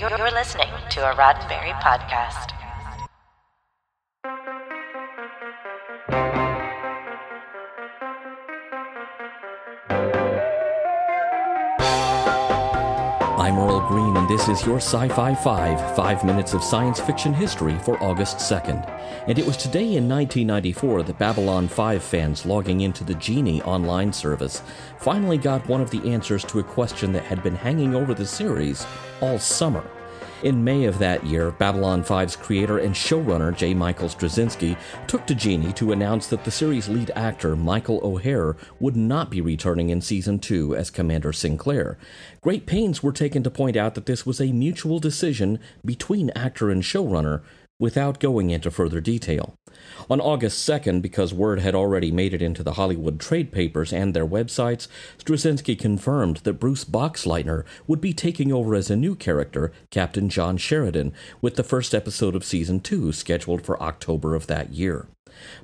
You're, listening to a Roddenberry podcast. Green, and this is your Sci Fi 5, five minutes of science fiction history for August 2nd. And it was today in 1994 that Babylon 5 fans logging into the GEnie online service finally got one of the answers to a question that had been hanging over the series all summer. In May of that year, Babylon 5's creator and showrunner J. Michael Straczynski took to GEnie to announce that the series' lead actor, Michael O'Hare, would not be returning in season 2 as Commander Sinclair. Great pains were taken to point out that this was a mutual decision between actor and showrunner, without going into further detail. On August 2nd, because word had already made it into the Hollywood trade papers and their websites, Straczynski confirmed that Bruce Boxleitner would be taking over as a new character, Captain John Sheridan, with the first episode of season 2 scheduled for October of that year.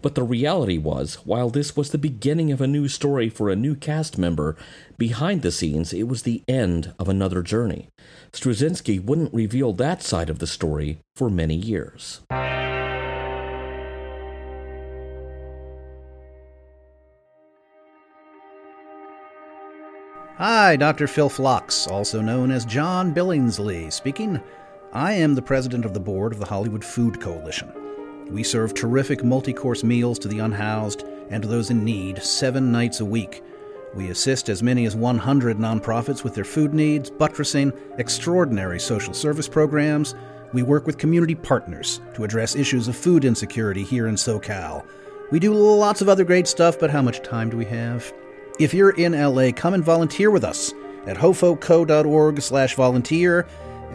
But the reality was, while this was the beginning of a new story for a new cast member, behind the scenes it was the end of another journey. Straczynski wouldn't reveal that side of the story for many years. Hi, Dr. Phil Phlox, also known as John Billingsley, speaking. I am the president of the board of the Hollywood Food Coalition. We serve terrific multi course meals to the unhoused and to those in need seven nights a week. We assist as many as 100 nonprofits with their food needs, buttressing extraordinary social service programs. We work with community partners to address issues of food insecurity here in SoCal. We do lots of other great stuff, but how much time do we have? If you're in LA, come and volunteer with us at hofoco.org slash volunteer,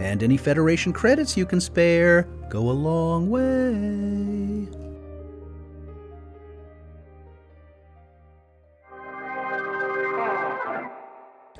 and any Federation credits you can spare go a long way.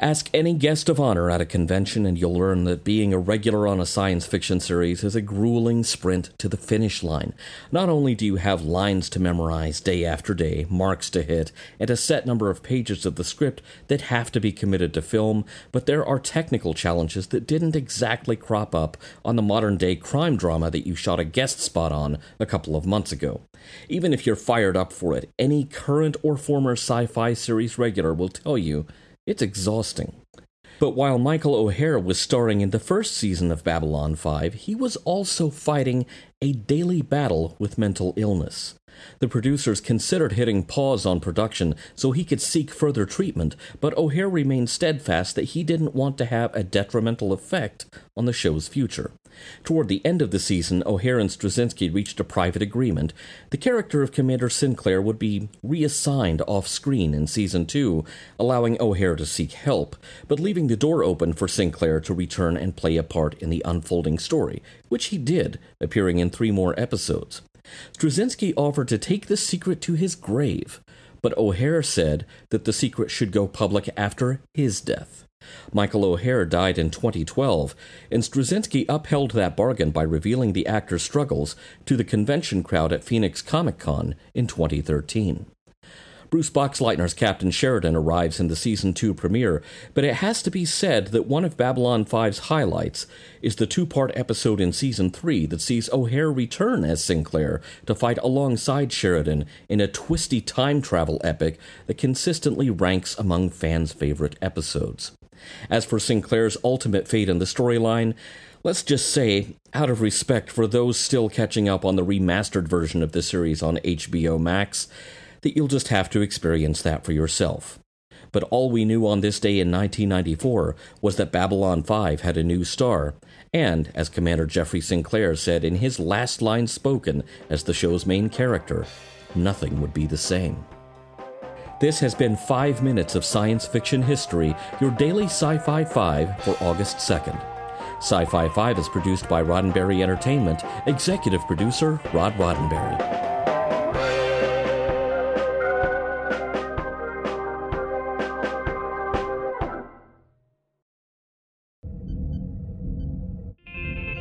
Ask any guest of honor at a convention, and you'll learn that being a regular on a science fiction series is a grueling sprint to the finish line. Not only do you have lines to memorize day after day, marks to hit, and a set number of pages of the script that have to be committed to film, but there are technical challenges that didn't exactly crop up on the modern day crime drama that you shot a guest spot on a couple of months ago. Even if you're fired up for it, any current or former sci fi series regular will tell you it's exhausting. But while Michael O'Hare was starring in the first season of Babylon 5, he was also fighting a daily battle with mental illness. The producers considered hitting pause on production so he could seek further treatment, but O'Hare remained steadfast that he didn't want to have a detrimental effect on the show's future. Toward the end of the season, O'Hare and Straczynski reached a private agreement. The character of Commander Sinclair would be reassigned off screen in season two, allowing O'Hare to seek help, but leaving the door open for Sinclair to return and play a part in the unfolding story, which he did, appearing in three more episodes. Straczynski offered to take the secret to his grave, but O'Hare said that the secret should go public after his death. Michael O'Hare died in 2012, and Straczynski upheld that bargain by revealing the actor's struggles to the convention crowd at Phoenix Comic Con in 2013. Bruce Boxleitner's Captain Sheridan arrives in the season 2 premiere, but it has to be said that one of Babylon 5's highlights is the two part episode in season 3 that sees O'Hare return as Sinclair to fight alongside Sheridan in a twisty time travel epic that consistently ranks among fans' favorite episodes. As for Sinclair's ultimate fate in the storyline, let's just say, out of respect for those still catching up on the remastered version of the series on HBO Max, that you'll just have to experience that for yourself. But all we knew on this day in 1994 was that Babylon 5 had a new star, and, as Commander Jeffrey Sinclair said in his last line spoken as the show's main character, nothing would be the same. This has been 5 minutes of science fiction history, your daily Sci Fi 5 for August 2nd. Sci Fi 5 is produced by Roddenberry Entertainment, executive producer Rod Roddenberry.